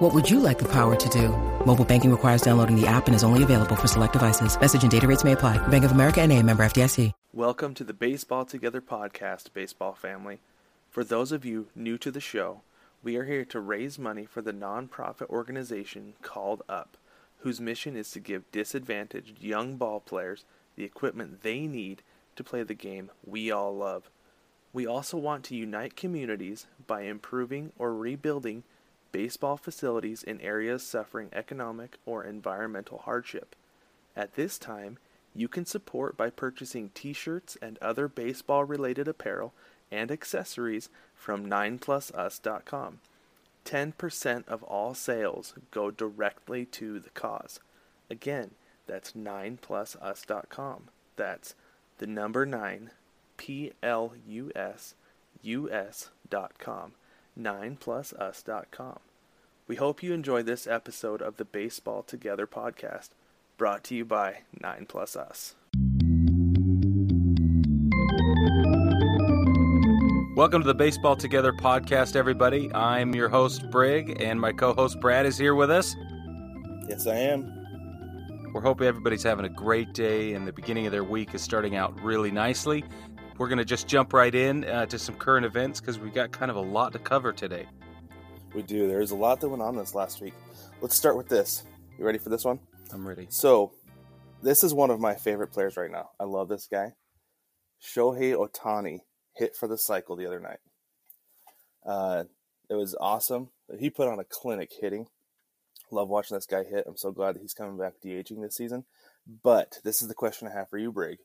What would you like the power to do? Mobile banking requires downloading the app and is only available for select devices. Message and data rates may apply. Bank of America and a member FDIC. Welcome to the Baseball Together podcast, baseball family. For those of you new to the show, we are here to raise money for the nonprofit organization called UP, whose mission is to give disadvantaged young ball players the equipment they need to play the game we all love. We also want to unite communities by improving or rebuilding baseball facilities in areas suffering economic or environmental hardship. At this time, you can support by purchasing t shirts and other baseball related apparel and accessories from 9plusus.com. 10% of all sales go directly to the cause. Again, that's 9plusus.com. That's the number 9 P L U S U S.com. 9plusus.com. We hope you enjoy this episode of the Baseball Together podcast, brought to you by 9 Plus Us. Welcome to the Baseball Together podcast, everybody. I'm your host, Brig, and my co host, Brad, is here with us. Yes, I am. We're hoping everybody's having a great day and the beginning of their week is starting out really nicely. We're going to just jump right in uh, to some current events because we've got kind of a lot to cover today. We do. There's a lot that went on this last week. Let's start with this. You ready for this one? I'm ready. So, this is one of my favorite players right now. I love this guy. Shohei Ohtani hit for the cycle the other night. Uh, it was awesome. He put on a clinic hitting. Love watching this guy hit. I'm so glad that he's coming back DHing this season. But this is the question I have for you, Brig.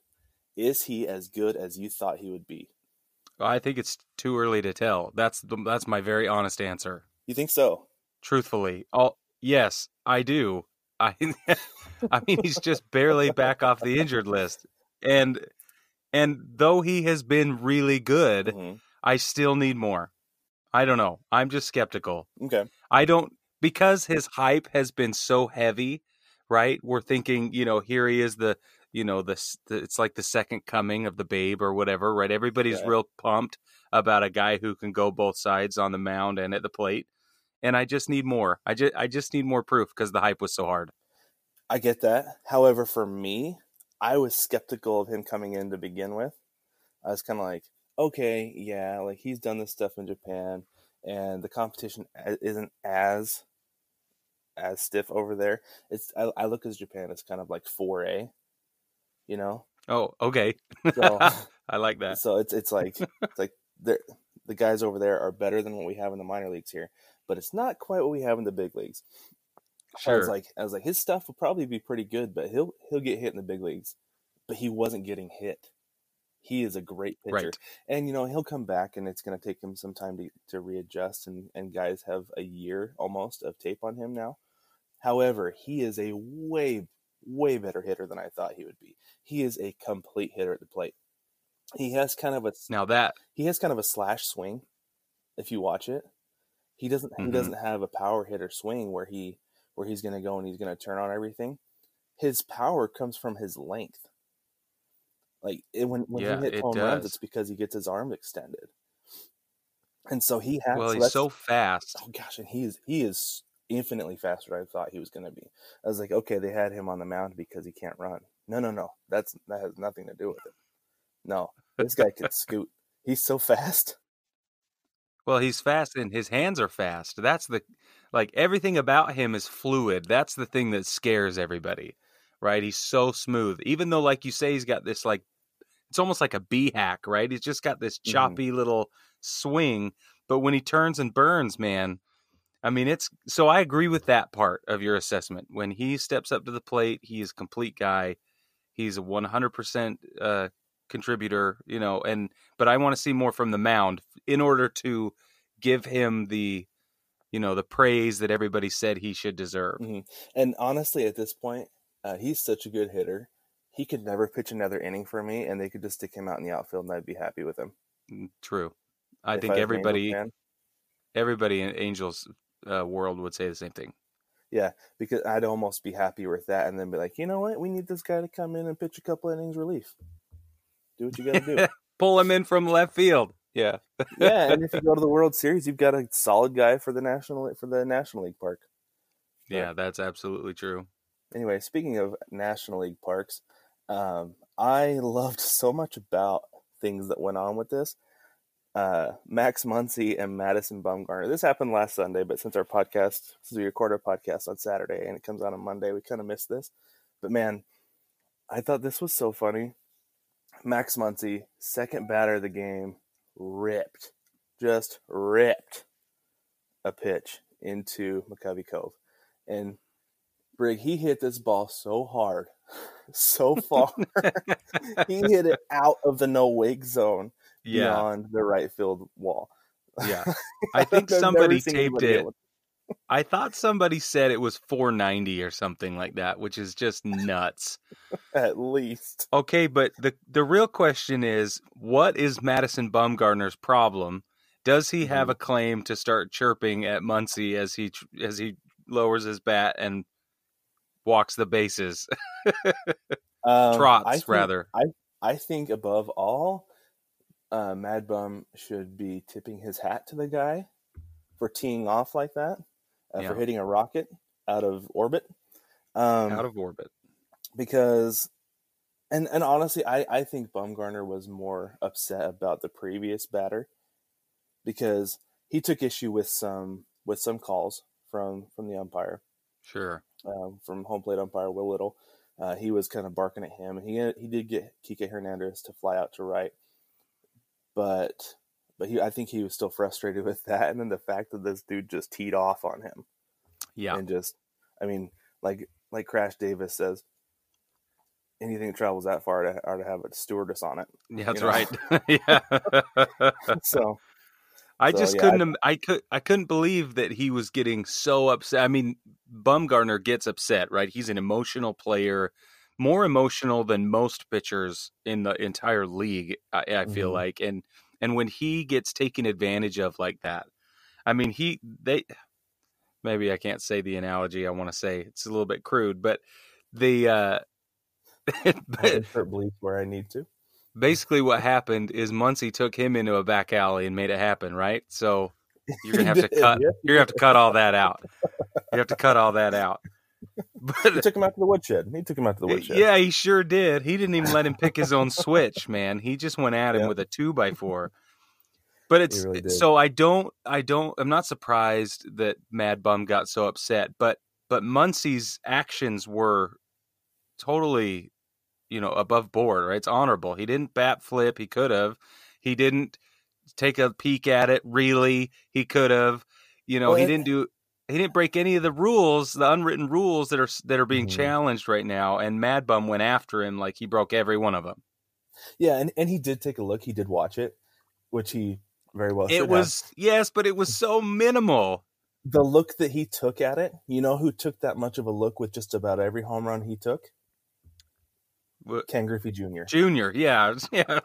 Is he as good as you thought he would be? I think it's too early to tell. That's the, that's my very honest answer. You think so? Truthfully, all yes, I do. I I mean he's just barely back off the injured list. And and though he has been really good, Mhm. I still need more. I don't know. I'm just skeptical. Okay. I don't because his hype has been so heavy, right? We're thinking, you know, here he is the, you know, this the, it's like the second coming of the babe or whatever, right? Everybody's Yeah. real pumped about a guy who can go both sides on the mound and at the plate. And I just need more. I just I just need more proof because the hype was so hard. I get that. However, for me, I was skeptical of him coming in to begin with. I was kind of like, okay, yeah, like he's done this stuff in Japan, and the competition isn't as as stiff over there. It's I, I look at Japan as kind of like four A, you know. Oh, okay. So I like that. so it's it's like it's like they're- the guys over there are better than what we have in the minor leagues here, but it's not quite what we have in the big leagues. Sure. I was like, I was like, his stuff will probably be pretty good, but he'll he'll get hit in the big leagues. But he wasn't getting hit. He is a great pitcher, Right. and you know he'll come back, and it's going to take him some time to to readjust. And and guys have a year almost of tape on him now. However, he is a way way better hitter than I thought he would be. He is a complete hitter at the plate. He has kind of a Now that he has kind of a slash swing if you watch it he doesn't he Mhm. doesn't have a power hitter swing where he where he's going to go and he's going to turn on everything his power comes from his length like it, when when Yeah, he hits it home runs it's because he gets his arm extended and so he has well, so he's so fast. oh gosh and he is he is infinitely faster than i thought he was going to be i was like okay they had him on the mound because he can't run no no no that's that has nothing to do with it no this guy can scoot he's so fast Well, he's fast and his hands are fast. That's the like everything about him is fluid. That's the thing that scares everybody. Right? He's so smooth. Even though like you say he's got this like it's almost like a bee hack, right? He's just got this Mhm. choppy little swing, but when he turns and burns, man, I mean it's so I agree with that part of your assessment. When he steps up to the plate, he is a complete guy. He's a 100% uh contributor, you know, and but I want to see more from the mound in order to give him the you know the praise that everybody said he should deserve. Mhm. And honestly, at this point, uh, he's such a good hitter. he could never pitch another inning for me, and they could just stick him out in the outfield, and I'd be happy with him. Mm, True. I If think Angels everybody everybody in Angels uh, world would say the same thing. Yeah, because I'd almost be happy with that, and then be like, you know what, we need this guy to come in and pitch a couple innings relief. Do what you got to do. Pull him in from left field. Yeah. yeah, and if you go to the World Series, you've got a solid guy for the national for the National League park. Yeah, that's absolutely true. Anyway, speaking of National League parks, um, I loved so much about things that went on with this. Uh, Max Muncy and Madison Bumgarner. This happened last Sunday, but since our podcast, since we record our podcast on Saturday and it comes out on Monday, we kind of missed this. But man, I thought this was so funny. Max Muncy, second batter of the game, ripped, just ripped a pitch into McCovey Cove. And Brig, he hit this ball so hard, so far. he hit it out of the no wake zone Yeah. beyond the right field wall. Yeah. I think somebody taped it. I thought somebody said it was 490 or something like that, which is just nuts. At least. Okay, but the the real question is, what is Madison Bumgarner's problem? Does he have Mhm. a claim to start chirping at Muncy as he as he lowers his bat and walks the bases? Um, Trots, I think- rather. I I think above all, uh, Mad Bum should be tipping his hat to the guy for teeing off like that, uh, Yeah. for hitting a rocket out of orbit. Um, Out of orbit. because and and honestly I, I think Bumgarner was more upset about the previous batter because he took issue with some with some calls from from the umpire Sure. um, from home plate umpire Will Little. Uh, he was kind of barking at him. He he did get Kike Hernandez to fly out to right, but but he I think he was still frustrated with that, and then the fact that this dude just teed off on him Yeah. and just I mean like like Crash Davis says, anything that travels that far to, are to have a stewardess on it. Yeah, that's you know. right. yeah. So I So, just yeah, couldn't. im- I could. I couldn't believe that he was getting so upset. I mean, Bumgarner gets upset, right? He's an emotional player, more emotional than most pitchers in the entire league. I, I feel Mhm. like, and and when he gets taken advantage of like that, I mean, he they maybe I can't say the analogy I want to say. It's a little bit crude, but the uh, I but insert bleep where I need to. basically what happened is Muncy took him into a back alley and made it happen, right? So you're gonna have to cut. You're gonna have to cut all that out. You have to cut all that out. He But took him out to the woodshed. He took him out to the woodshed. yeah, he sure did. He didn't even let him pick his own switch, man. He just went at him Yeah. with a two by four. But it's really so I don't I don't I'm not surprised that Mad Bum got so upset, but but Muncy's actions were totally, you know, above board, right? It's honorable. He didn't bat flip, he could have. He didn't take a peek at it, really. He could have. You know, Well, he didn't do he didn't break any of the rules, the unwritten rules that are that are being Mhm. challenged right now and Mad Bum went after him like he broke every one of them. Yeah, and, and he did take a look. He did watch it, which he very well should it have. was yes, but it was so minimal. the look that he took at it. You know who took that much of a look with just about every home run he took? What- Ken Griffey Jr. Junior, yeah, yeah,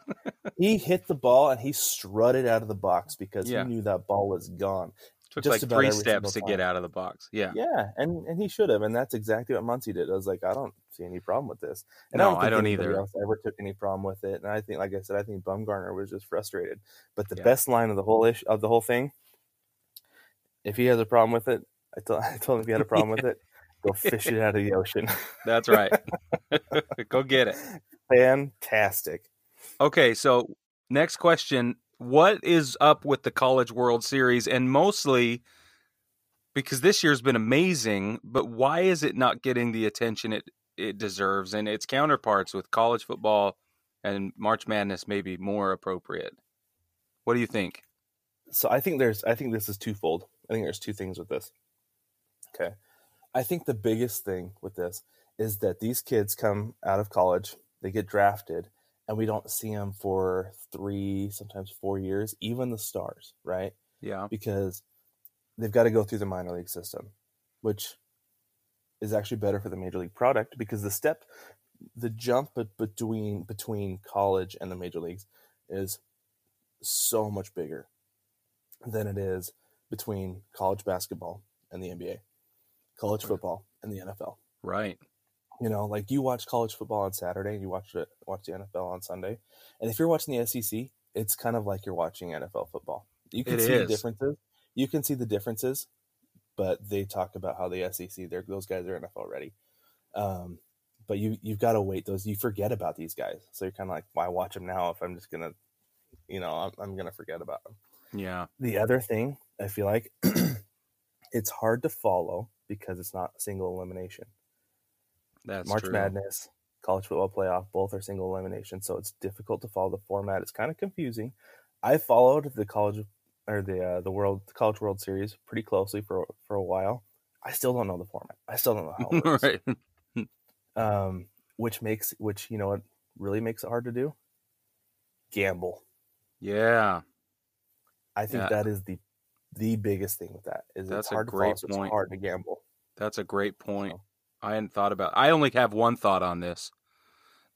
He hit the ball and he strutted out of the box because Yeah. he knew that ball was gone. Took Just like three steps to get out of the box. Yeah, Yeah, and and he should have, and that's exactly what Muncy did. I was like, I don't see any problem with this, and No, I don't, I don't either. else ever took any problem with it. And I think, like I said, I think Bumgarner was just frustrated. But the Yeah. best line of the whole issue of the whole thing, if he has a problem with it, I told I told him if he had a problem with it, go fish it out of the ocean. that's right. Go get it. Fantastic. Okay, so next question: What is up with the College World Series, and mostly because this year's been amazing, but why is it not getting the attention it it deserves? And its counterparts with college football and March Madness may be more appropriate. What do you think? so I think there's I think this is twofold. I think there's two things with this. Okay. I think the biggest thing with this is that these kids come out of college, they get drafted, and we don't see them for 3, sometimes 4 years, even the stars, right? Yeah, Because they've got to go through the minor league system, which is actually better for the major league product because the step the jump between between college and the major leagues is so much bigger than it is between college basketball and the NBA, college football and the NFL. Right. You know, like you watch college football on Saturday and you watch it watch the NFL on Sunday. And if you're watching the SEC, it's kind of like you're watching NFL football. You can It see is. the differences. You can see the differences, but they talk about how the SEC, they're, those guys are NFL ready. Um, but you you've got to wait those. You forget about these guys, so you're kind of like, why watch them now if I'm just gonna, you know, I'm, I'm gonna forget about them. Yeah. The other thing I feel like it's hard to follow because it's not single elimination. That's March true. Madness, college football playoff, both are single elimination, so it's difficult to follow the format. It's kind of confusing. I followed the college or the uh, the world the college World Series pretty closely for for a while. I still don't know the format. I still don't know how it works. right. um, which makes which you know what really makes it hard to do. Gamble. Yeah. I think Yeah. that is the the biggest thing with that is That's it's a hard to follow. great So it's point. hard to gamble. That's a great point. So- I hadn't thought about. I only have one thought on this.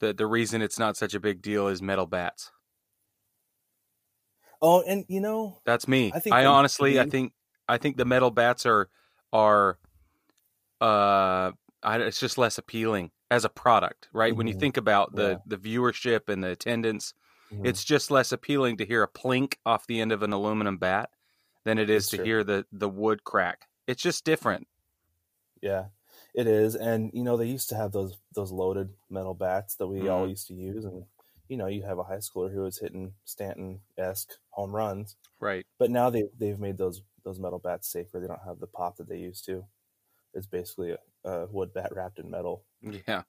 The the reason it's not such a big deal is metal bats. Oh, and you know, That's me. I I, think the honestly, I think I think the metal bats are are uh I, it's just less appealing as a product, right? When you Mhm. think about the Yeah. the viewership and the attendance, mhm, it's just less appealing to hear a plink off the end of an aluminum bat than it is It's to true. hear the the wood crack. It's just different. Yeah, it is, and you know they used to have those those loaded metal bats that we all Mhm. used to use, and you know you have a high schooler who was hitting Stanton esque home runs, Right. but now they they've made those those metal bats safer. They don't have the pop that they used to. It's basically a, a wood bat wrapped in metal. Yeah.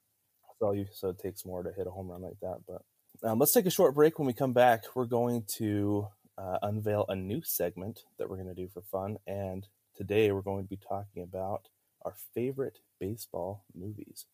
So you so it takes more to hit a home run like that. But um, let's take a short break. When we come back, we're going to uh, unveil a new segment that we're going to do for fun, and today we're going to be talking about our favorite baseball movies.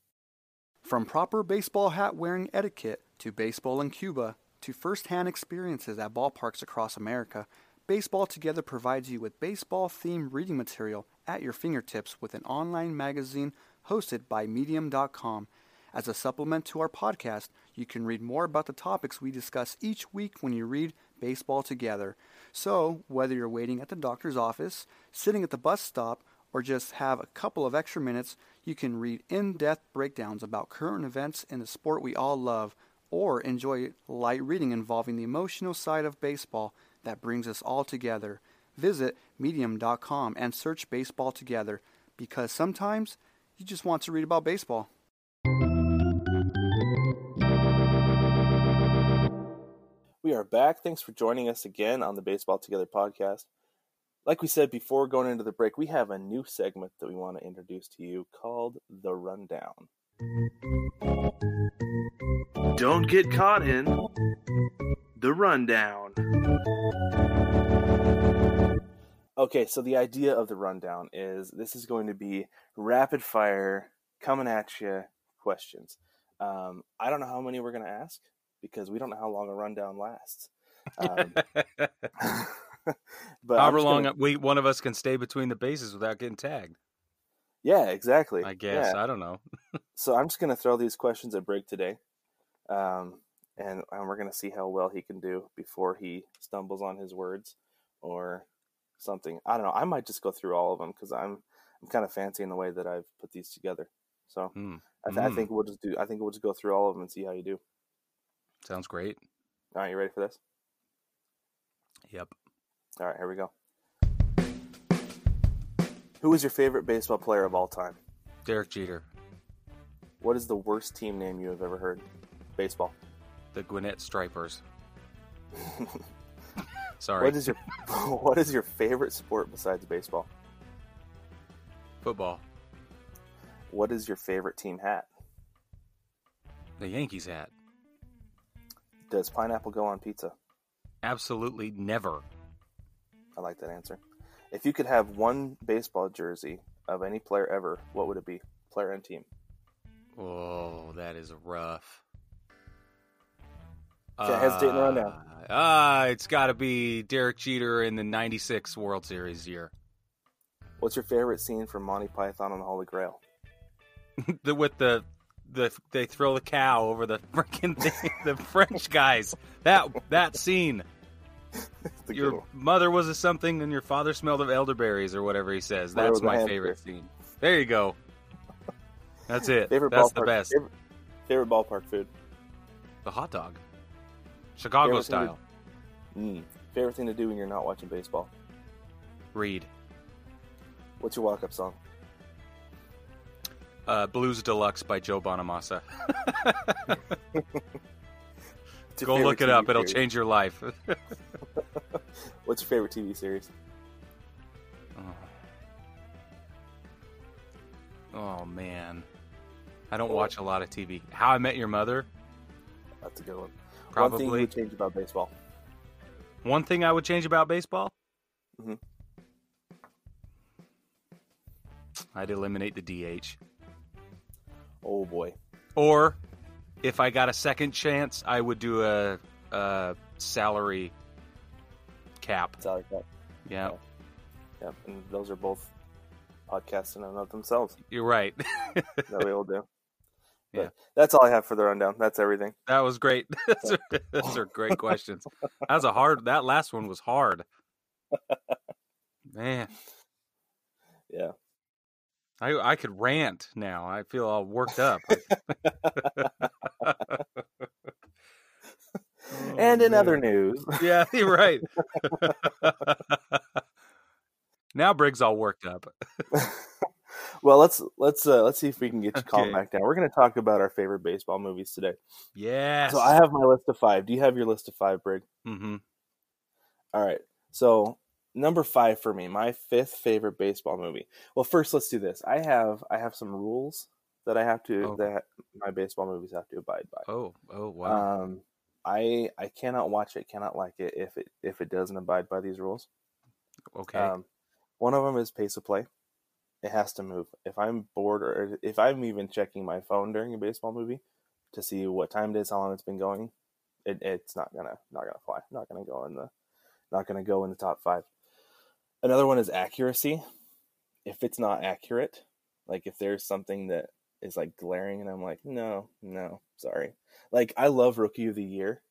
From proper baseball hat wearing etiquette to baseball in Cuba to first hand experiences at ballparks across America, Baseball Together provides you with baseball themed reading material at your fingertips with an online magazine hosted by Medium.com. As a supplement to our podcast, you can read more about the topics we discuss each week when you read Baseball Together. So, whether you're waiting at the doctor's office, sitting at the bus stop, or just have a couple of extra minutes, you can read in depth breakdowns about current events in the sport we all love, or enjoy light reading involving the emotional side of baseball that brings us all together. Visit medium.com and search Baseball Together because sometimes you just want to read about baseball. We are back. Thanks for joining us again on the Baseball Together podcast. Like we said before going into the break, we have a new segment that we want to introduce to you called The Rundown. Don't get caught in the rundown. Okay, so the idea of the rundown is this is going to be rapid fire, coming at you questions. Um, I don't know how many we're going to ask because we don't know how long a rundown lasts. Um, but However long gonna- we one of us can stay between the bases without getting tagged. yeah, exactly. I guess. Yeah. I don't know. So I'm just going to throw these questions at break today, um, and, and we're going to see how well he can do before he stumbles on his words or something. I don't know. I might just go through all of them because I'm I'm kind of fancy in the way that I've put these together. So Hmm. I, th- I Mm. think we'll just do. I think we'll just go through all of them and see how you do. Sounds great. All right, you ready for this? Yep. All right, here we go. Who is your favorite baseball player of all time? Derek Jeter, What is the worst team name you have ever heard? Baseball. the Gwinnett Stripers. Sorry. What is your What is your favorite sport besides baseball? Football. What is your favorite team hat? The Yankees hat. Does pineapple go on pizza? Absolutely never. I like that answer. If you could have one baseball jersey of any player ever, what would it be? Player and team. Oh, that is rough. Can't hesitate in the rundown. Ah, it's got to be Derek Jeter in the '96 World Series year. What's your favorite scene from Monty Python and the Holy Grail? the with the the they throw the cow over the freaking thing, the French guys. That that scene. It's a good Your mother was a something, and your father smelled of elderberries, or whatever he says. That's my favorite scene. There you go. That's it. favorite That's ballpark. the best. Favorite, favorite ballpark food. The hot dog, Chicago Favorite thing to- style. Mm. Favorite thing to do when you're not watching baseball. Read What's your walk-up song? uh, Blues Deluxe by Joe Bonamassa. Go look it up; it'll change your life. What's your favorite TV series? oh man, I don't watch a lot of TV. How I Met Your Mother. That's a good one. Probably One thing you would change about baseball. one thing I would change about baseball. Mm-hmm. I'd eliminate the DH. Oh boy. Or if I got a second chance, I would do a, a salary cap. Salary cap. Yeah, Yeah, and those are both podcasts in and of themselves you're right. that we will do. But Yeah. that's all I have for the rundown. That's everything. that was great. those, are, those are great questions. That was a hard. That last one was hard. Man, Yeah. I I could rant now. I feel all worked up. and in other news, yeah, you're right. now Brig's all worked up. well, let's let's uh, let's see if we can get you Okay. back down. We're going to talk about our favorite baseball movies today. Yes. So I have my list of five. Do you have your list of five, Brig? hmm All right. So number five for me, my fifth favorite baseball movie. Well, first let's do this. I have I have some rules that I have to Oh. that my baseball movies have to abide by. Oh, oh, wow. Um, I I cannot watch it, cannot like it if it if it doesn't abide by these rules. okay. Um, one of them is pace of play. It has to move. If I'm bored or if I'm even checking my phone during a baseball movie to see what time it is, how long it's been going, it, it's not gonna not gonna fly. Not gonna go in the not gonna go in the top five. Another one is accuracy. If it's not accurate, like if there's something that is like glaring and I'm like, no, no, sorry. Like I love rookie of the year,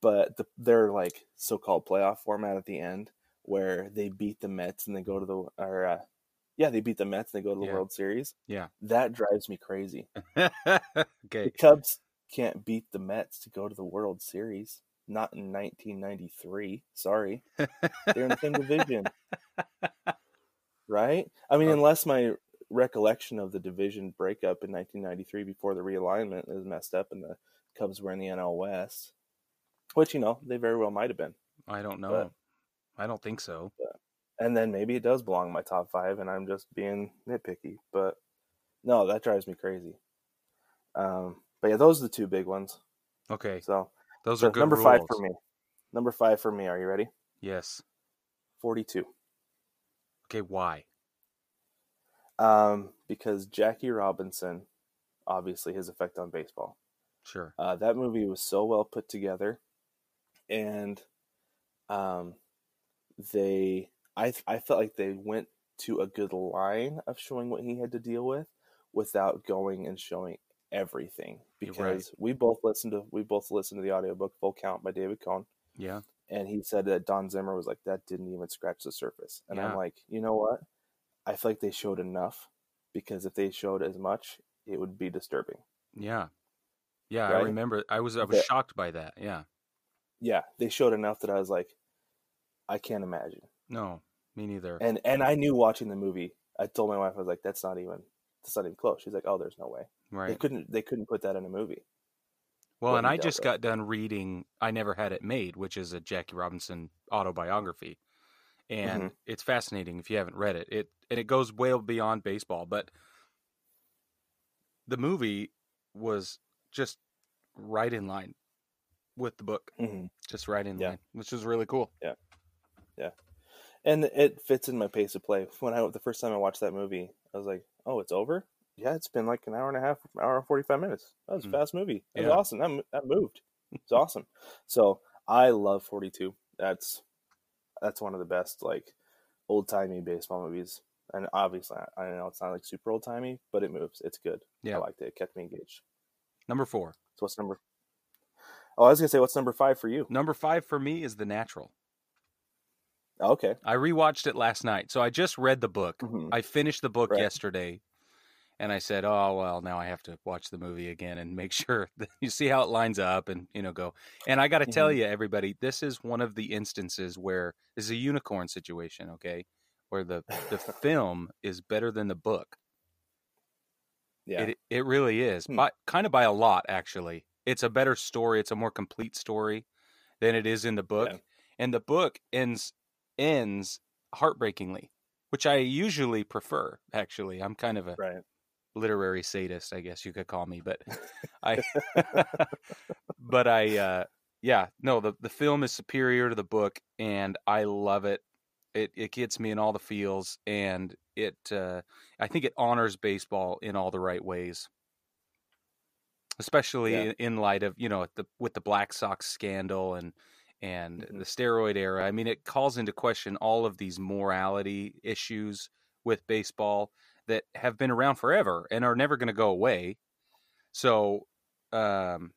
but the their like so-called playoff format at the end where they beat the Mets and they go to the or uh, yeah, they beat the Mets and they go to the Yeah. World Series. Yeah. That drives me crazy. okay. The Cubs can't beat the Mets to go to the World Series. Not in 1993. Sorry. They're in the same division. Right? I mean, unless my recollection of the division breakup in 1993 before the realignment is messed up and the Cubs were in the NL West, which, you know, they very well might have been. I don't know. but- I don't think so. and then maybe it does belong in my top five and i'm just being nitpicky but no that drives me crazy um but yeah those are the two big ones Okay. so, Those so are good number rules. five for me number five for me are you ready Yes. 42 Okay. Why? Um because jackie robinson obviously his effect on baseball Sure. uh, that movie was so well put together and um they i i felt like they went to a good line of showing what he had to deal with without going and showing everything because right. we both listened to we both listened to the audiobook full count by david cone Yeah. and he said that don zimmer was like that didn't even scratch the surface and Yeah. i'm like you know what i feel like they showed enough because if they showed as much it would be disturbing Yeah. Yeah. I remember. I was. I was The- shocked by that. Yeah. yeah they showed enough that i was like i can't imagine No. Me neither. and and i knew watching the movie i told my wife i was like that's not even that's not even close she's like oh there's no way Right. they couldn't they couldn't put that in a movie Well, and I just got done reading "I Never Had It Made," which is a Jackie Robinson autobiography, and Mhm. it's fascinating if you haven't read it. It and it goes way beyond baseball, but the movie was just right in line with the book, mm-hmm. just right in Yeah. line, which was really cool. Yeah, yeah, and it fits in my pace of play when i the first time i watched that movie i was like oh it's over yeah it's been like an hour and a half hour and 45 minutes that was a Mm. fast movie that was awesome that, that moved it's awesome so i love 42 that's that's one of the best like old timey baseball movies and obviously I, know it's not like super old timey, but it moves. It's good. Yeah. I liked it. It kept me engaged. Number four. So what's number? Oh, I was gonna say what's number five for you? Number five for me is The Natural. Oh, okay. I rewatched it last night. So I just read the book. Mhm. I finished the book Right. yesterday, and I said, "Oh well, now I have to watch the movie again and make sure that you see how it lines up and you know go." And I got to tell Mhm. you, everybody, this is one of the instances where this is a unicorn situation. Okay, where the the film is better than the book. Yeah. It it really is, Hmm. by, kind of by a lot actually. It's a better story. It's a more complete story than it is in the book, Yeah. and the book ends ends heartbreakingly, which I usually prefer. Actually, I'm kind of a right. Literary sadist, I guess you could call me, but I, but I, uh, yeah, no, the the film is superior to the book, and I love it. It it gets me in all the feels, and it, uh, I think it honors baseball in all the right ways, especially Yeah. in, light of you know the with the Black Sox scandal and and Mhm. the steroid era. I mean, it calls into question all of these morality issues with baseball that have been around forever and are never going to go away. So, um,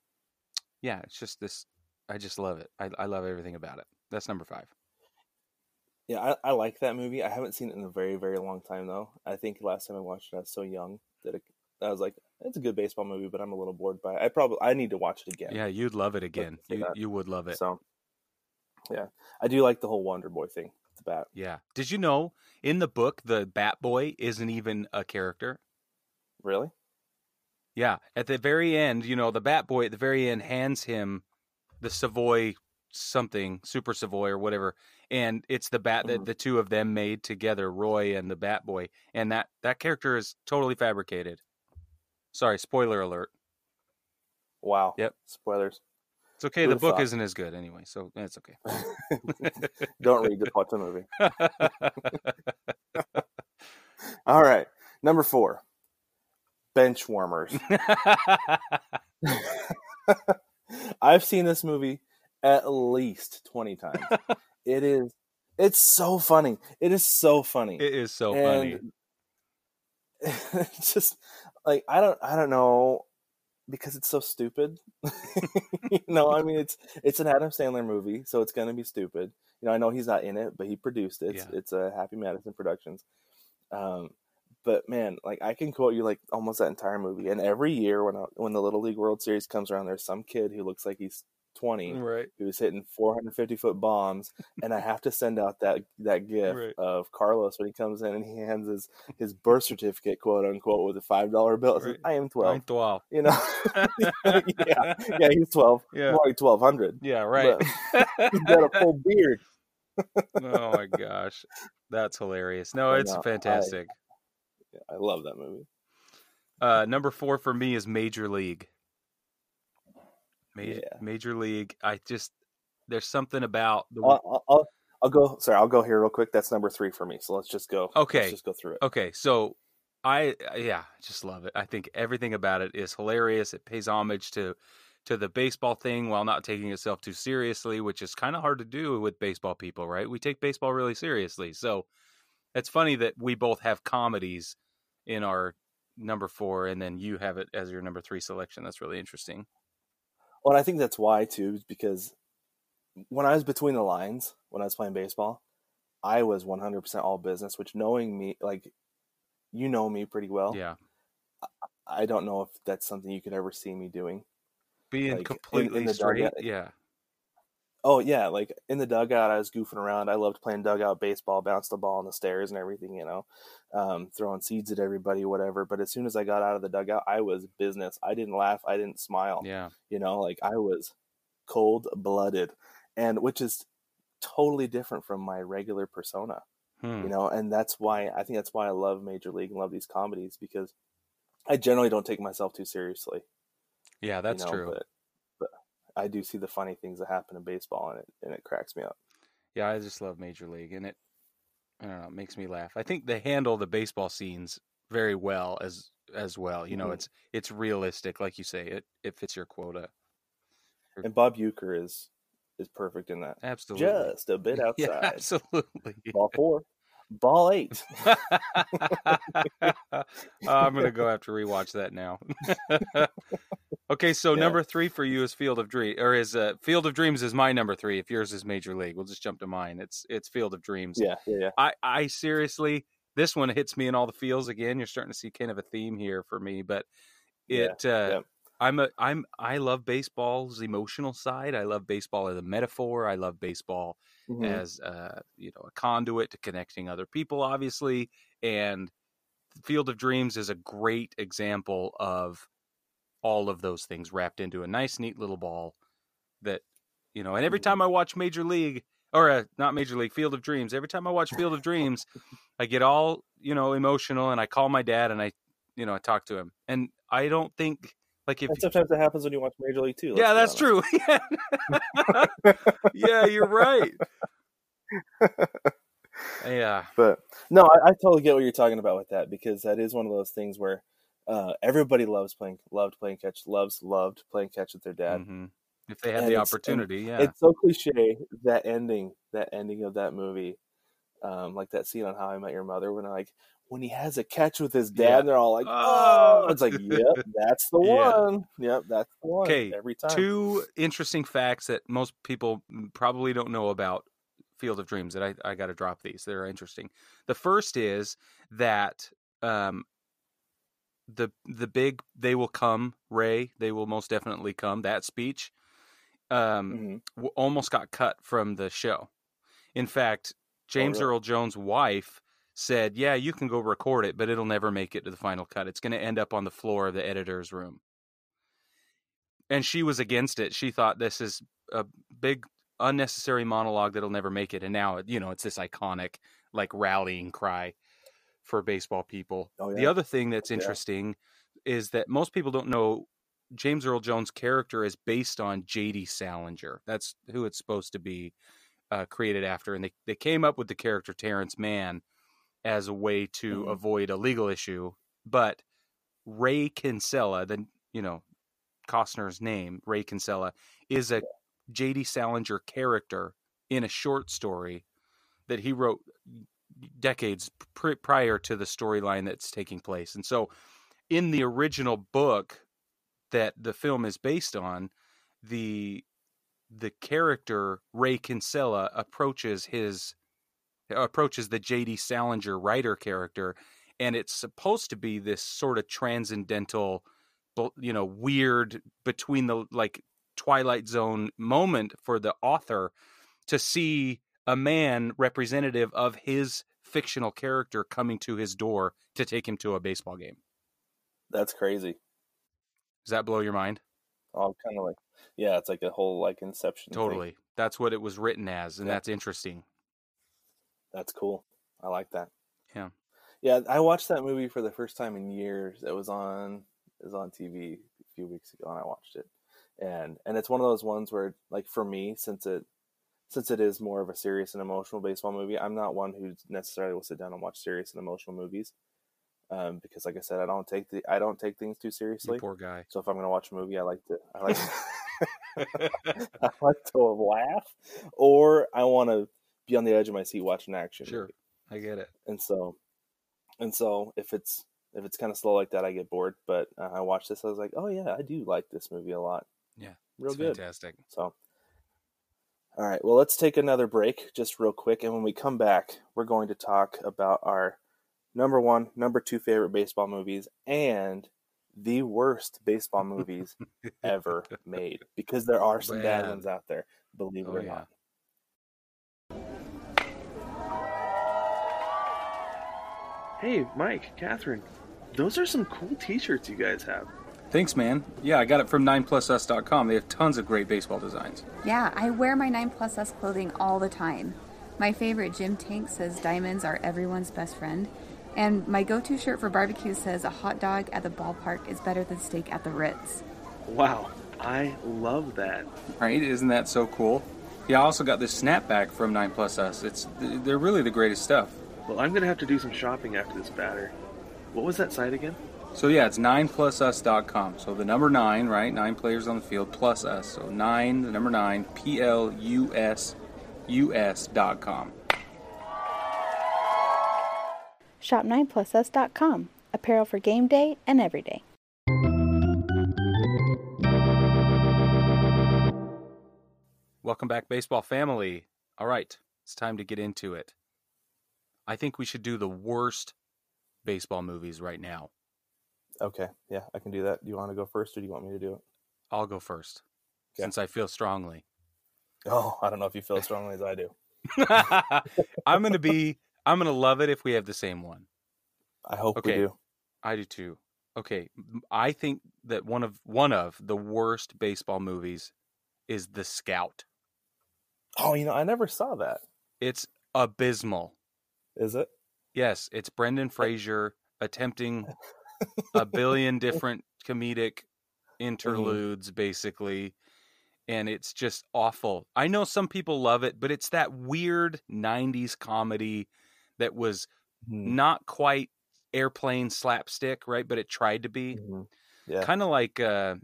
yeah, it's just this. I just love it. I, I love everything about it. That's number five. Yeah, I, I like that movie. I haven't seen it in a very, very long time though. I think last time I watched it, I was so young that it, I was like, "It's a good baseball movie," but I'm a little bored by it. I probably I need to watch it again. Yeah, you'd love it again. You you would love it. So, yeah, I do like the whole Wonder Boy thing. Yeah. Did you know in the book the Bat Boy isn't even a character? Really? Yeah. At the very end, you know, the Bat Boy at the very end hands him the Savoy something, Super Savoy or whatever, and it's the bat that Mhm. the two of them made together, Roy and the Bat Boy, and that that character is totally fabricated. Sorry, spoiler alert. Wow. Yep. Spoilers. It's okay. Who'd the book thought? isn't as good anyway, so it's okay. Don't read, the Potter movie. All right, number four, bench warmers. I've seen this movie at least twenty times. it is. It's so funny. It is so funny. it is so funny. and it's just like I don't I don't know because it's so stupid. you know, I mean it's it's an Adam Sandler movie, so it's gonna be stupid. You know, I know he's not in it, but he produced it. It's, Yeah. it's a Happy Madison Productions. Um, but man, like I can quote you like almost that entire movie. And every year when I, when the Little League World Series comes around, there's some kid who looks like he's 20 Right. he was hitting 450 foot bombs, and I have to send out that that gift Right. of Carlos when he comes in and he hands his his birth certificate, quote unquote, with a five dollar bill. It says, Right. "I am 12. Nine twelve. You know, yeah, yeah, he's 12. Yeah. More like 1200. Yeah, right. He's got a full beard. oh my gosh. That's hilarious. No, it's know. I- fantastic. Yeah, I love that movie. Uh, number four for me is Major League. Major, Yeah. Major League. I just there's something about the I'll, I'll, I'll, go. Sorry, I'll go here real quick. That's number three for me. So let's just go. Okay. let's just go through it. okay. So I uh, yeah, just love it. I think everything about it is hilarious. It pays homage to to the baseball thing while not taking itself too seriously, which is kind of hard to do with baseball people, right? We take baseball really seriously. So it's funny that we both have comedies in our number four, and then you have it as your number three selection. That's really interesting. Well, I think that's why too, is because when I was between the lines when I was playing baseball, I was 100% all business. Which knowing me, like you know me pretty well, Yeah. I don't know if that's something you could ever see me doing. Being Like, in- completely in the straight. dugout- Yeah. Oh yeah, like in the dugout, I was goofing around. I loved playing dugout baseball, bounce the ball on the stairs and everything, you know, um, throwing seeds at everybody, whatever. But as soon as I got out of the dugout, I was business. I didn't laugh. I didn't smile. Yeah. you know like i was cold blooded and which is totally different from my regular persona Hmm. you know and that's why i think that's why i love major league and love these comedies because i generally don't take myself too seriously Yeah, you that's know, true. but i do see the funny things that happen in baseball and it and it cracks me up Yeah, I just love Major League, and it I don't know, it makes me laugh. I think they handle the baseball scenes very well as as well. You know, Mhm. it's it's realistic, like you say. It it fits your quota. and bob uecker is is perfect in that Absolutely. just a bit Yeah, outside absolutely. ball four Ball eight. I'm gonna go have to rewatch that now. okay, so Yeah. number three for you is Field of Dreams, or is uh, Field of Dreams is my number three. If yours is Major League, we'll just jump to mine. It's it's Field of Dreams. yeah, yeah, yeah. I I seriously, this one hits me in all the feels again. You're starting to see kind of a theme here for me, but Yeah, it. Uh, yep. I'm a I'm I love baseball's emotional side. I love baseball as a metaphor. I love baseball Mhm. as uh, you know a conduit to connecting other people, obviously. And Field of Dreams is a great example of all of those things wrapped into a nice, neat little ball. That you know, and every Mhm. time I watch Major League or uh, not Major League Field of Dreams, every time I watch Field of Dreams, I get all you know emotional, and I call my dad and I you know I talk to him, and I don't think like if And sometimes it happens when you watch Major League too. yeah, that's true. yeah, you're right. Yeah, But no, I, I totally get what you're talking about with that because that is one of those things where uh, everybody loves playing, loved playing catch, loves loved playing catch with their dad. hmm if they had And the opportunity, yeah, It's so cliche that ending, that ending of that movie, um, like that scene on How I Met Your Mother when I like when he has a catch with his dad, Yeah. they're all like, Oh. "Oh!" It's like, "Yep, that's the Yeah. one. Yep, that's the one." Okay, every time. two interesting facts that most people probably don't know about Field of Dreams that I, I got to drop these. They're interesting. The first is that um, the the big they will come Ray they will most definitely come that speech um, Mhm. w- almost got cut from the show. In fact, James Oh, really? Earl Jones' wife said, "Yeah, you can go record it, but it'll never make it to the final cut. It's going to end up on the floor of the editor's room." And she was against it. She thought this is a big unnecessary monologue that'll never make it. And now, you know, it's this iconic like rallying cry for baseball people. Oh, The other thing that's Yeah. interesting is that most people don't know James Earl Jones' character is based on J.D. Salinger. That's who it's supposed to be uh, created after, and they they came up with the character Terrence Mann as a way to Mhm. avoid a legal issue. But Ray Kinsella, the you know Costner's name, Ray Kinsella, is a J.D. Salinger character in a short story that he wrote decades pr- prior to the storyline that's taking place. And so, in the original book that the film is based on, the the character Ray Kinsella approaches his Uh, approaches the J.D. Salinger writer character, and it's supposed to be this sort of transcendental, you know, weird between the like Twilight Zone moment for the author to see a man representative of his fictional character coming to his door to take him to a baseball game. That's crazy. Does that blow your mind? Oh, All kind of like, yeah, it's like a whole like Inception. thing. Totally. That's what it was written as, and Yeah. that's interesting. That's cool. I like that. Yeah. Yeah, I watched that movie for the first time in years. It was on it was on TV a few weeks ago and I watched it. And and it's one of those ones where like for me since it since it is more of a serious and emotional baseball movie, I'm not one who necessarily will sit down and watch serious and emotional movies. Um, because like I said, I don't take the I don't take things too You seriously. poor guy. So if I'm gonna watch a movie, I like to I like I like to laugh, or I want to be on the edge of my seat watching action. Sure. movie. I get it. And so, and so if it's if it's kind of slow like that, I get bored. But uh, I watched this, I was like, oh yeah, I do like this movie a lot. Yeah, real it's good. fantastic. So, all right, well, let's take another break just real quick, and when we come back, we're going to talk about our number one, number two favorite baseball movies and the worst baseball movies ever made because there are some bad Man. ones out there. Believe it Oh, or yeah. not. Hey, Mike, Catherine, those are some cool T-shirts you guys have. Thanks, man. Yeah, I got it from 9plusus.com. They have tons of great baseball designs. Yeah, I wear my 9 Plus S clothing all the time. My favorite Jim Tank says diamonds are everyone's best friend. And my go to shirt for barbecue says a hot dog at the ballpark is better than steak at the Ritz. Wow, I love that. Right? Isn't that so cool? Yeah, I also got this snapback from 9plusus. It's they're really the greatest stuff. Well, I'm gonna have to do some shopping after this batter. What was that site again? So yeah, it's 9plusus.com. So the number 9, right? 9 players on the field plus us. So 9, the number 9, P L U S U S dot com. Shop 9plusus.com. Apparel for game day and every day. Welcome back, baseball family. All right, it's time to get into it. I think we should do the worst baseball movies right now. Okay, yeah, I can do that. Do you want to go first, or do you want me to do it? I'll go first, Okay. since I feel strongly. Oh, I don't know if you feel as strongly as I do. I'm gonna be. I'm gonna love it if we have the same one. I hope Okay. we do. I do too. Okay, I think that one of one of the worst baseball movies is The Scout. Oh, you know, I never saw that. It's abysmal. Is it? Yes, it's Brendan Fraser attempting a billion different comedic interludes, basically, and it's just awful. I know some people love it, but it's that weird '90s comedy that was Hmm. not quite airplane slapstick, right? But it tried to be. Mhm. Yeah. kind of like uh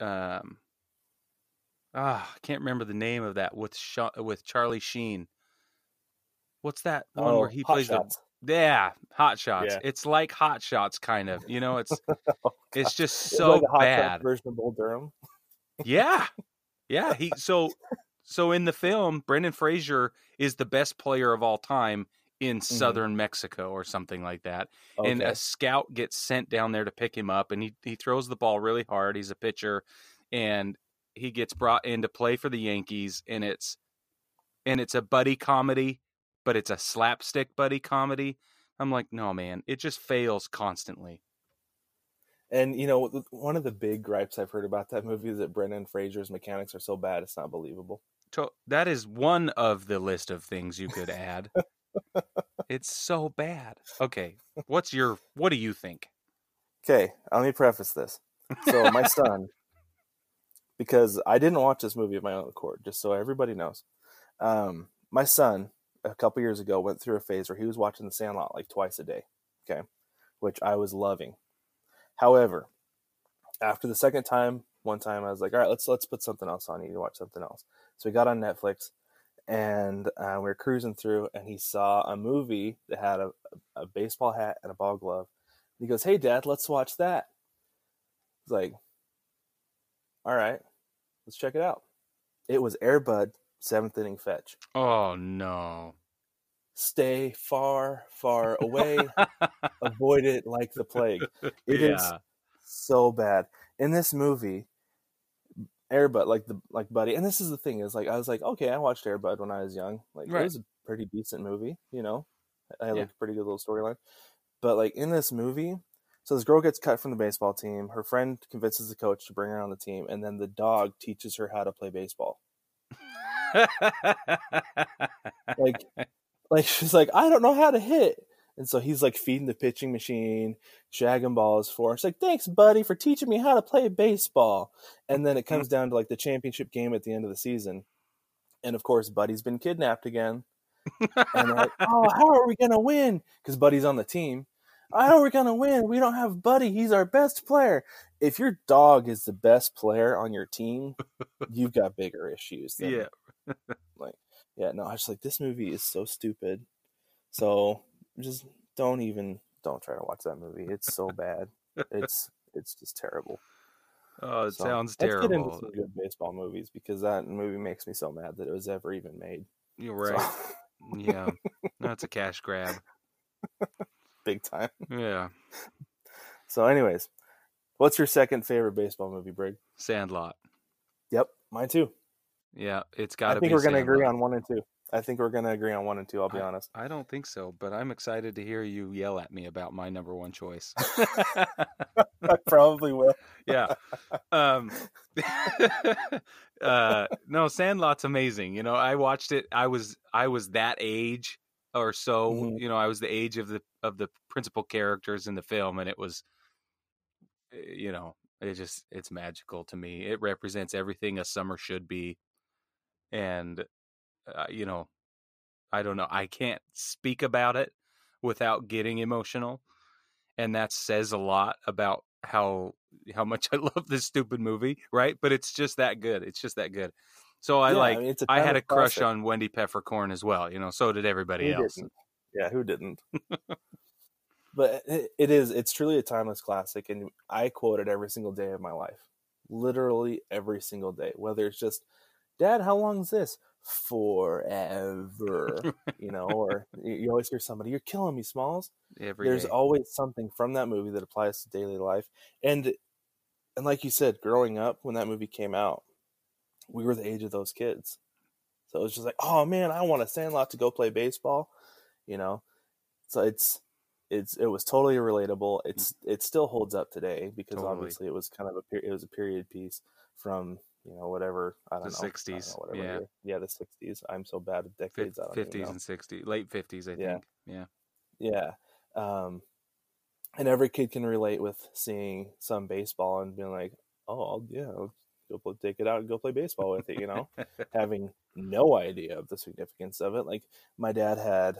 um ah I can't remember the name of that with Sha- with Charlie Sheen. What's that one oh, where he plays Shots. the yeah Hot Shots? Yeah. It's like Hot Shots, kind of. You know, it's Oh, it's just It's so like a Hot bad. version of Bull Durham. Yeah, yeah. He so so in the film, Brendan Fraser is the best player of all time in southern Mexico or something like that. and Mm-hmm. A scout gets sent down there to pick him up and he, he throws the ball really hard he's a pitcher and he gets brought in to play for the yankees and it's and it's a buddy comedy but it's a slapstick buddy comedy i'm like no man it just fails constantly And you know, one of the big gripes I've heard about that movie is that Brendan Fraser's mechanics are so bad it's not believable. that is one of the list of things you could add it's so bad okay what's your what do you think Okay, let me preface this. So my son, because I didn't watch this movie of my own accord, just so everybody knows. Um, my son, a couple years ago, went through a phase where he was watching The Sandlot like twice a day. Okay, which I was loving. However, after the second time, one time I was like, all right, let's let's put something else on. You to watch something else. So we got on Netflix, and uh, we were cruising through, and he saw a movie that had a, a baseball hat and a ball glove. He goes, "Hey, Dad, let's watch that." He's like, "All right, let's check it out." It was Air Bud Seventh Inning Fetch. oh no Stay far, far away. Avoid it like the plague. It is yeah so bad in this movie. Air Bud, like the like Buddy, and this is the thing is like I was like, okay, I watched Air Bud when I was young. Like Right. it was a pretty decent movie, you know. I had Yeah. like a pretty good little storyline. But like in this movie, so this girl gets cut from the baseball team. Her friend convinces the coach to bring her on the team, and then the dog teaches her how to play baseball. Like, like she's like, I don't know how to hit. And so he's like feeding the pitching machine, shagging balls for. It's like, thanks, buddy, for teaching me how to play baseball. And then it mm-hmm. comes down to like the championship game at the end of the season. And of course, Buddy's been kidnapped again. And like, oh, how are we going to win? Because Buddy's on the team. How are we going to win? We don't have Buddy. He's our best player. If your dog is the best player on your team, you've got bigger issues. Yeah like yeah no i was just like this movie is so stupid. So just don't even don't try to watch that movie. It's so bad. It's it's just terrible. Oh, it So, sounds let's get into terrible. some good baseball movies because that movie makes me so mad that it was ever even made. You're So, right. Yeah, that's a cash grab. big time. Yeah, so anyways what's your second favorite baseball movie brig? Sandlot. yep mine too Yeah, it's got to. i think be. we're gonna agree on one and two i think we're gonna agree on one and two i'll be honest I don't think so, but I'm excited to hear you yell at me about my number one choice. i probably will yeah. Um, uh, no, Sandlot's amazing. You know, I watched it. I was I was that age or so. Mhm. You know, I was the age of the of the principal characters in the film, and it was, eh, you know, it just it's magical to me. It represents everything a summer should be, and uh, you know, I don't know. I can't speak about it without getting emotional, and that says a lot about how how much I love this stupid movie, right? But it's just that good. It's just that good. So I Yeah, like. mean, it's a I had a crush classic. on Wendy Peppercorn as well. You know, so did everybody Who else. didn't? yeah who didn't but it, it is it's truly a timeless classic, and I quote it every single day of my life, literally every single day. Whether it's just, Dad, how long is this? Forever, you know, or you always hear somebody, "You're killing me, Smalls." Every There's day. always something from that movie that applies to daily life, and and like you said, growing up when that movie came out, we were the age of those kids. So it was just like, oh man, I want a Sandlot to go play baseball, you know. So it's it's it was totally relatable. Mm. It's it still holds up today because Totally. obviously it was kind of a it was a period piece from you know whatever I don't The know I 60s, know, yeah. year. yeah the sixties. I'm so bad at decades. I don't even 50s and 60s, late 50s, I Yeah. think. Yeah. Yeah. Um, and every kid can relate with seeing some baseball and being like, oh, I'll, yeah, I'll go play, take it out and go play baseball with it, you know, having no idea of the significance of it. Like my dad had,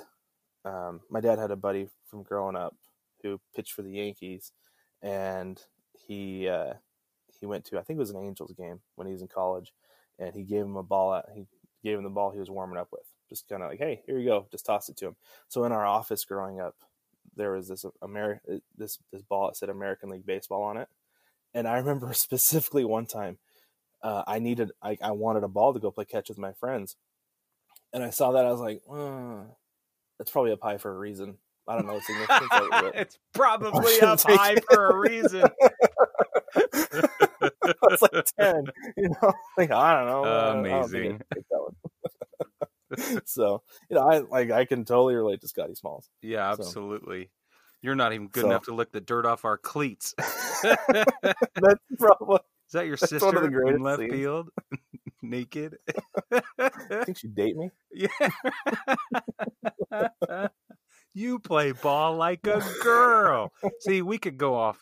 um, my dad had a buddy from growing up who pitched for the Yankees and he, uh, he went to, I think it was an Angels game when he was in college and he gave him a ball out. He gave him the ball he was warming up with. Just kind of like, hey, here you go. Just toss it to him. So in our office growing up, there was this Ameri- this this ball that said American League Baseball on it, and I remember specifically one time, uh, I needed I, I wanted a ball to go play catch with my friends, and I saw that I was like, uh, that's probably up high for a reason. I don't know significance it. It's probably up high for a reason. I was like ten, you know, like I don't know, I don't- I don't think Amazing. I'd take that one. so you know, I like I can totally relate to Scotty Smalls. Yeah, So- absolutely. You're not even good So- enough to lick the dirt off our cleats. That's probably. Is that your That's sister one of the in left scenes. field? Naked? I think she date me. yeah. you play ball like a girl. See, we could go off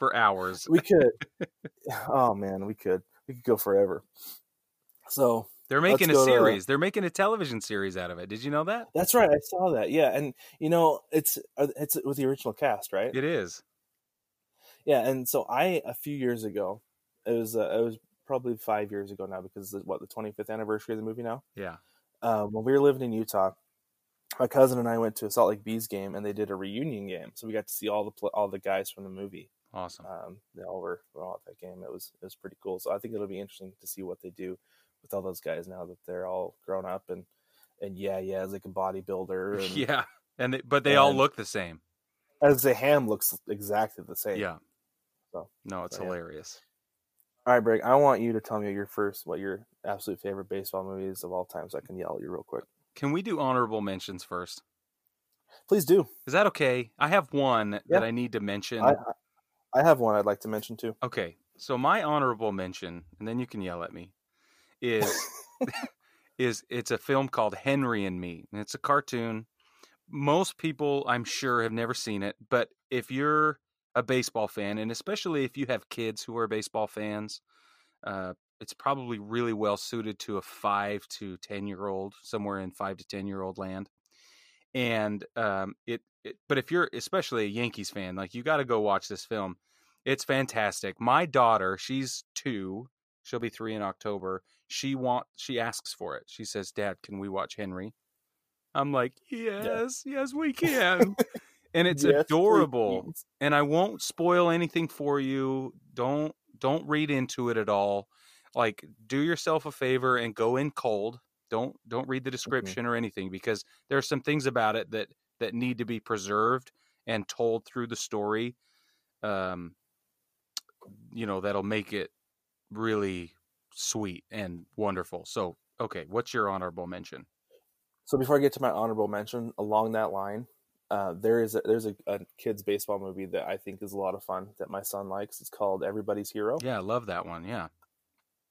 for hours. We could. oh man, we could. We could go forever. So They're making a go to- series. They're making a television series out of it. Did you know that? that's right. I saw that. Yeah, and you know, it's uh, it's with the original cast, right? It is. Yeah, and so I a few years ago, it was uh, it was probably five years ago now because what the 25th anniversary of the movie now. Yeah. Um, when we were living in Utah, my cousin and I went to a Salt Lake Bees game, and they did a reunion game, so we got to see all the all the guys from the movie. Awesome. Um, they all were, were all at that game. It was it was pretty cool. So I think it'll be interesting to see what they do with all those guys now that they're all grown up and and yeah, yeah, as like a bodybuilder. And yeah. And they, but they all look the same. as the ham looks exactly the same. Yeah. So, No, it's so, yeah. hilarious. All right, Brig. I want you to tell me your first, what your absolute favorite baseball movies of all time, so I can yell at you real quick. Can we do honorable mentions first? Please do. Is that okay? I have one that I need to mention. I I have one I'd like to mention too. Okay, so my honorable mention, and then you can yell at me, is is it's a film called Henry and Me, and it's a cartoon. Most people, I'm sure, have never seen it, but if you're a baseball fan, and especially if you have kids who are baseball fans, uh, it's probably really well suited to a five to ten year old, somewhere in five to ten year old land. And um, it, it, but if you're especially a Yankees fan, like you got to go watch this film. It's fantastic. My daughter, she's two. She'll be three in October. She want she asks for it. She says, "Dad, can we watch Henry?" I'm like, "Yes, yes, we can." and it's Yes, adorable. please. And I won't spoil anything for you. Don't don't read into it at all. Like, do yourself a favor and go in cold. Don't don't read the description or anything because there are some things about it that that need to be preserved and told through the story. Um, you know that'll make it really sweet and wonderful. So, okay, what's your honorable mention? So before I get to my honorable mention, along that line, uh, there is a, there's a, a kids baseball movie that I think is a lot of fun that my son likes. It's called Everybody's Hero. Yeah, I love that one. Yeah,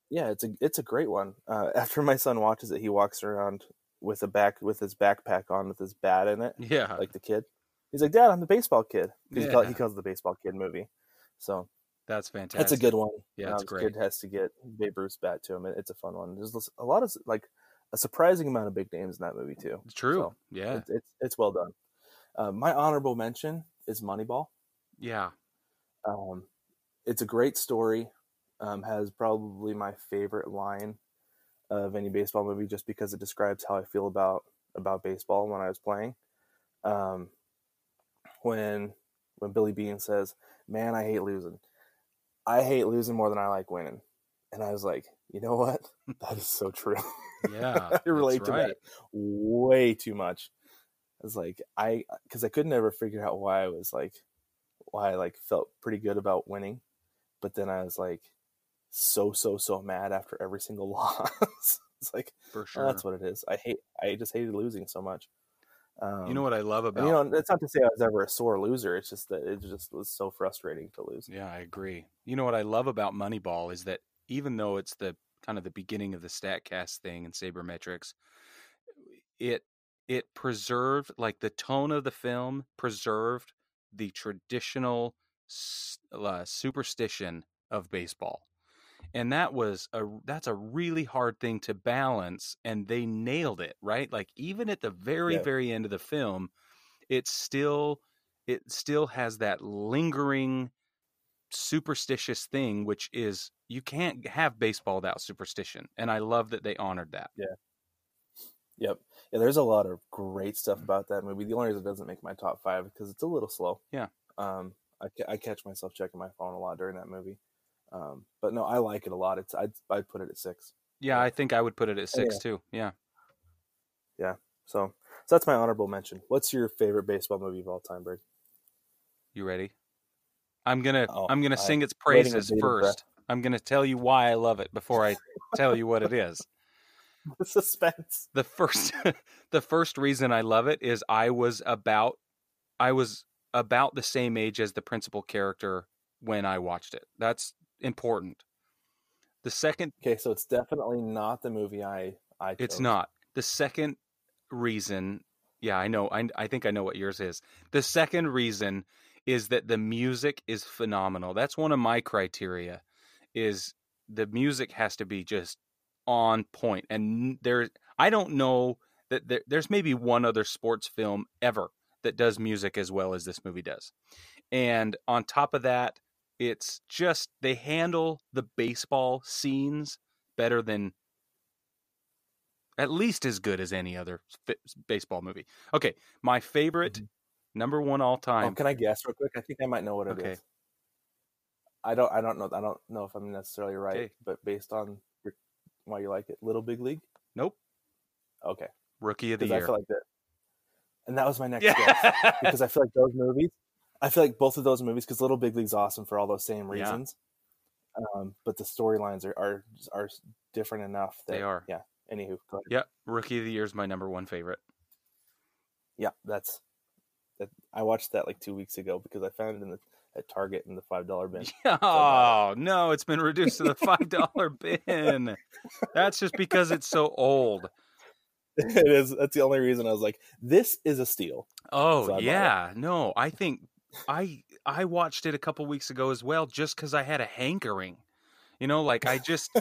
Yeah, it's a it's a great one. Uh, after my son watches it, he walks around with a back with his backpack on with his bat in it, yeah, like the kid. He's like, Dad, I'm the baseball kid. He's called, he calls the baseball kid movie. So that's fantastic. that's a good one. Yeah, it's this great. Kid has to get Babe Ruth's bat to him. It- It's a fun one. There's a lot of like a surprising amount of big names in that movie too. It's true. So, yeah, It's it's, it's well done. Uh, my honorable mention is Moneyball. yeah, Um, it's a great story. Um, has probably my favorite line of any baseball movie, just because it describes how I feel about about baseball when I was playing. Um, when when Billy Beane says, "Man, I hate losing. I hate losing more than I like winning." And I was like, you know what? That is so true. Yeah, I relate to right. that way too much. I was like, I because I could never figure out why I was like, why I like felt pretty good about winning, but then I was like, so so so mad after every single loss. it's like for oh, sure. that's what it is. I hate. I just hated losing so much. Um, you know what I love about you know, that's not to say I was ever a sore loser. It's just that it just was so frustrating to lose. Yeah, I agree. You know what I love about Moneyball is that even though it's the kind of the beginning of the Statcast thing and sabermetrics, it it preserved like the tone of the film preserved the traditional uh, superstition of baseball. And that was a that's a really hard thing to balance and they nailed it, right? Like even at the very Yeah. very end of the film, it's still it still has that lingering superstitious thing which is you can't have baseball without superstition and i love that they honored that yeah Yep. Yeah, there's a lot of great stuff about that movie. The only reason it doesn't make my top five because it's a little slow. Yeah. Um, I, I catch myself checking my phone a lot during that movie. Um, but no, I like it a lot. It's I'd I'd put it at six. yeah i think i would put it at six yeah. too yeah Yeah. So so that's my honorable mention. What's your favorite baseball movie of all time, Brig? you ready i'm gonna Oh, i'm gonna I'm sing its praises first i'm gonna tell you why i love it before i tell you what it is The suspense. the first the first reason I love it is I was about I was about the same age as the principal character when I watched it. That's important. The second Okay, so it's definitely not the movie I I. it's chose. not. The second reason, yeah, I know. I I think I know what yours is. The second reason is that the music is phenomenal. That's one of my criteria is the music has to be just on point. And there I don't know that there, there's maybe one other sports film ever that does music as well as this movie does. And on top of that, it's just they handle the baseball scenes better than at least as good as any other fi- baseball movie. Okay, my favorite Mhm. number one all Oh, time. can I guess real quick? I think I might know what it is. Okay. I don't. I don't know. I don't know if I'm necessarily right, Okay. but based on your, why you like it, Little Big League. Nope, Okay, rookie of the because I feel like that. And that was my next yeah, guess because I feel like those movies. I feel like both of those movies because Little Big League's awesome for all those same Yeah. reasons. Um, but the storylines are, are are different enough. That, They are. Yeah. Anywho, go ahead. yep. Rookie of the year is my number one favorite. Yeah, that's that. I watched that like two weeks ago because I found it in the at Target in the five dollar bin. Oh no, it's been reduced to the five dollar bin. That's just because it's so old. it is. That's the only reason I was like, this is a steal. Oh So yeah, no, I think I I watched it a couple weeks ago as well, just because I had a hankering. You know, like I just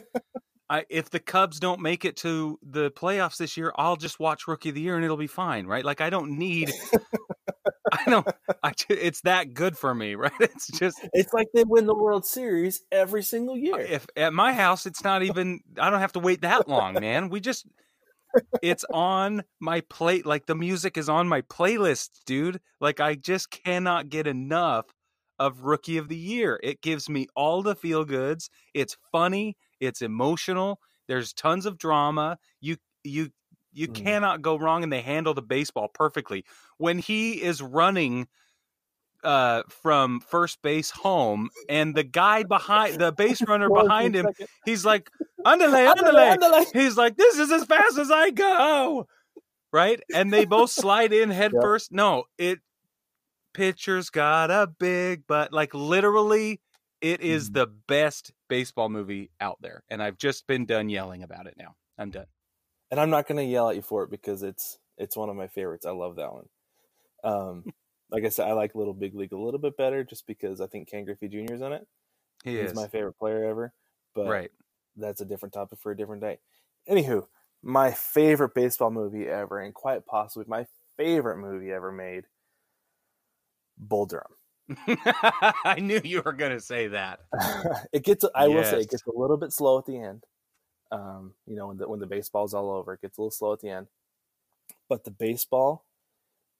I if the Cubs don't make it to the playoffs this year, I'll just watch Rookie of the Year and it'll be fine, right? Like I don't need. I don't. I it's that good for me, right? It's just It's like they win the World Series every single year. if at my house it's not even i don't have to wait that long man we just it's on my plate like the music is on my playlist dude. Like i just cannot get enough of rookie of the year. It gives me all the feel goods. It's funny it's emotional there's tons of drama. You you you Mhm. cannot go wrong and they handle the baseball perfectly. When he is running uh from first base home and the guy behind the base runner behind him he's like underlay underlay underlay. he's like this is as fast as i go right and they both slide in head Yep. first no it pitcher's got a big butt like literally it is Mhm. the best baseball movie out there and i've just been done yelling about it now i'm done And I'm not going to yell at you for it because it's it's one of my favorites. I love that one. Um, like I said, I like Little Big League a little bit better just because I think Ken Griffey Jr. is in it. he He's is my favorite player ever. But right that's a different topic for a different day. Anywho, my favorite baseball movie ever, and quite possibly my favorite movie ever made, Bull Durham. i knew you were going to say that it gets, I will say, it gets a little bit slow at the end. Um, you know, when the when the baseball's all over, it gets a little slow at the end. But the baseball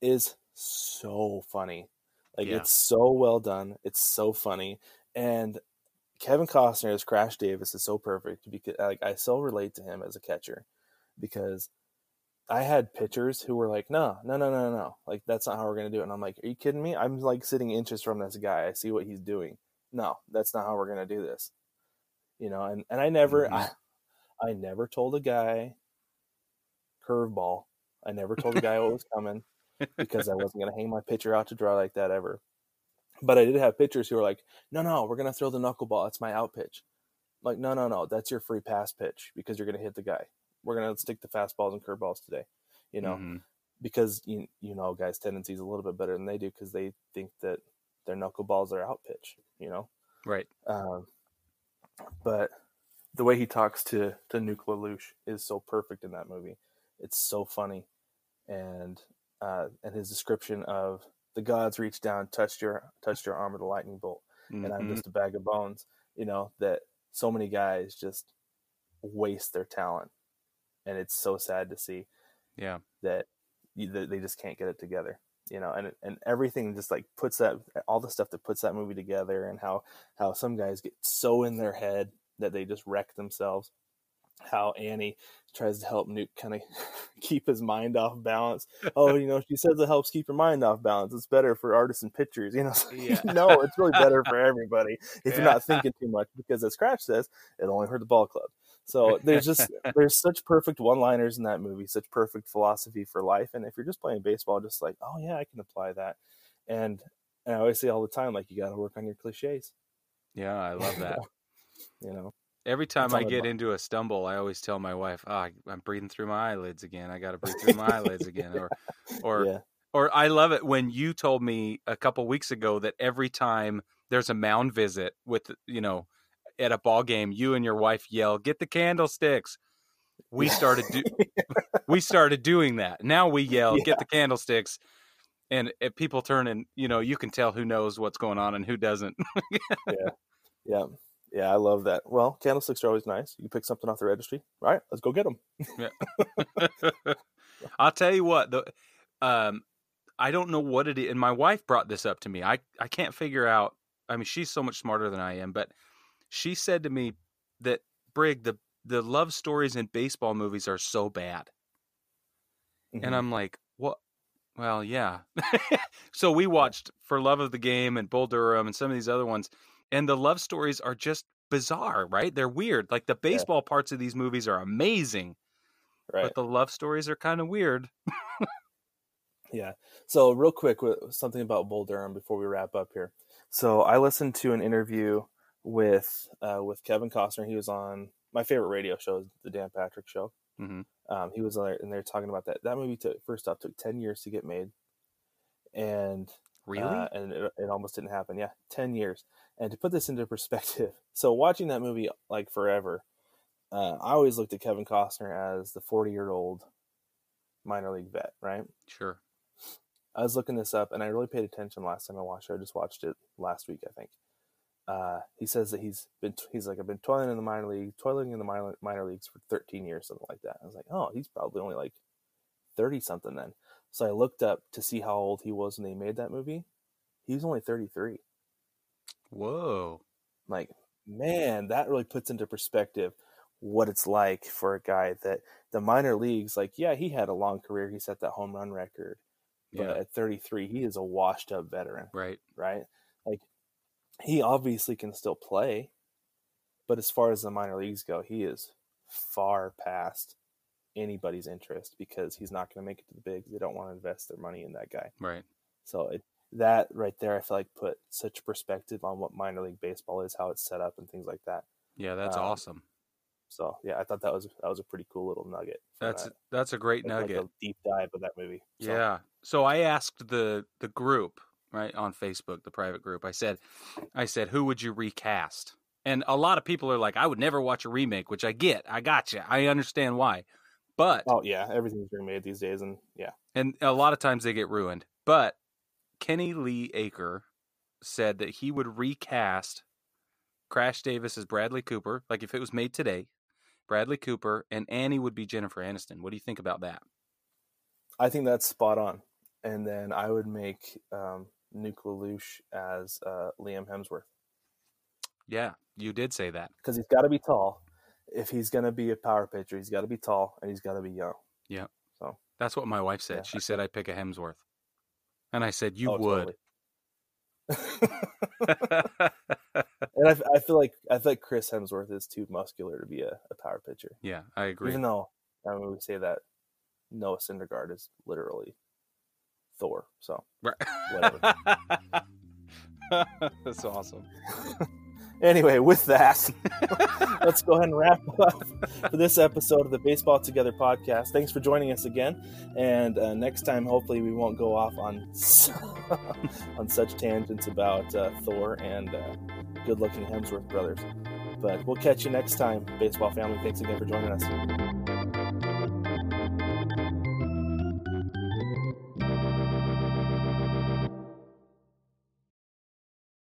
is so funny. Like Yeah. it's so well done. It's so funny, and Kevin Costner as Crash Davis is so perfect because like I so relate to him as a catcher because I had pitchers who were like, no, no, no, no, no, like that's not how we're gonna do it. And I'm like, are you kidding me? I'm like sitting inches from this guy. I see what he's doing. No, that's not how we're gonna do this. You know, and and I never, Mhm. I, I never told a guy curveball. I never told a guy what was coming because I wasn't gonna hang my pitcher out to dry like that ever. But I did have pitchers who were like, no, no, we're gonna throw the knuckleball. It's my out pitch. Like, no, no, no, that's your free pass pitch because you're gonna hit the guy. We're gonna stick to fastballs and curveballs today. You know, Mhm. because you you know guys' tendencies a little bit better than they do because they think that their knuckleballs are out pitch. You know, right. um, but the way he talks to to Nuke LaLoosh is so perfect in that movie. It's so funny, and uh, and his description of the gods reached down, touched your touched your arm with a lightning bolt, and I'm Mhm. just a bag of bones. You know that so many guys just waste their talent, and it's so sad to see yeah. that you, that they just can't get it together you know and and everything just like puts that all the stuff that puts that movie together and how how some guys get so in their head that they just wreck themselves how Annie tries to help Nuke kind of keep his mind off balance. Oh, you know, she says it helps keep your mind off balance. It's better for artists and pictures. You know, Yeah. no, it's really better for everybody if you're not thinking too much. Because as Scratch says, it only hurt the ball club. So there's just there's such perfect one-liners in that movie, such perfect philosophy for life. And if you're just playing baseball, just like, oh yeah, I can apply that. And and I always say all the time, like you got to work on your cliches. Yeah, I love that. You know, Every time I get into a stumble, I always tell my wife, ah, "Oh, I- I'm breathing through my eyelids again. I got to breathe through my eyelids again." Or, or, yeah, or I love it when you told me a couple weeks ago that every time there's a mound visit with, you know, at a ball game, you and your wife yell, "Get the candlesticks." We started do- we started doing that. Now we yell, Yeah. "Get the candlesticks." And if people turn and you know, you can tell who knows what's going on and who doesn't. yeah, yeah. I love that. Well, candlesticks are always nice. You pick something off the registry. All right, let's go get them. I'll tell you what, the um I don't know what it is and my wife brought this up to me. I I can't figure out I mean she's so much smarter than I am, but she said to me that Brig the the love stories in baseball movies are so bad. Mm-hmm. And I'm like, "What? Well, yeah." so we watched For Love of the Game and Bull Durham and some of these other ones and the love stories are just bizarre, right? They're weird. Like the baseball parts of these movies are amazing, right. but the love stories are kind of weird. Yeah. So real quick, something about Bull Durham before we wrap up here. So I listened to an interview with uh, with Kevin Costner. He was on my favorite radio show, the Dan Patrick Show. Mhm. Um, he was on there, and they're talking about that. That movie took first off took ten years to get made, and Really? uh, and it, it almost didn't happen. Yeah, ten years. And to put this into perspective, so watching that movie like forever, uh, I always looked at Kevin Costner as the forty year old minor league vet, right? Sure. I was looking this up, and I really paid attention last time I watched it. I just watched it last week, I think. Uh, he says that he's been he's like I've been toiling in the minor league, toiling in the minor minor leagues for 13 years, something like that. I was like, oh, he's probably only like 30 something then. So I looked up to see how old he was when they made that movie. He was only 33. Whoa. Like, man, that really puts into perspective what it's like for a guy that the minor leagues, like, yeah, he had a long career. He set that home run record. But Yeah. at 33, he is a washed up veteran, Right. right? Like, he obviously can still play, but as far as the minor leagues go, he is far past anybody's interest because he's not going to make it to the bigs. They don't want to invest their money in that guy. Right. So it, that right there, I feel like put such perspective on what minor league baseball is, how it's set up, and things like that. Yeah, that's Um, awesome. So yeah, I thought that was that was a pretty cool little nugget. That's that. that's a great Like- like nugget. a deep dive of that movie. So, Yeah. So I asked the the group, right, on Facebook, the private group. I said I said, "Who would you recast?" And a lot of people are like, "I would never watch a remake," which I get. I got you. I understand why. But Oh yeah, everything's remade these days, and yeah, and a lot of times they get ruined. But Kenny Lee Aker said that he would recast Crash Davis as Bradley Cooper, like if it was made today, Bradley Cooper, and Annie would be Jennifer Aniston. What do you think about that? I think that's spot on. And then I would make um, Nuke LaLoosh as uh, Liam Hemsworth Yeah, you did say that. because he's got to be tall. If he's going to be a power pitcher, he's got to be tall and he's got to be young. Yeah. So That's what my wife said. Yeah, she said I'd pick a Hemsworth. And I said, You Oh, would. and I, I feel like I feel like Chris Hemsworth is too muscular to be a, a power pitcher. yeah, I agree. Even though I mean, we say that Noah Syndergaard is literally Thor. So Right. whatever. That's awesome. Anyway, with that, let's go ahead and wrap up for this episode of the Baseball Together podcast. Thanks for joining us again, and uh, next time, hopefully, we won't go off on on such tangents about uh, Thor and uh, good-looking Hemsworth brothers. But we'll catch you next time, baseball family. Thanks again for joining us.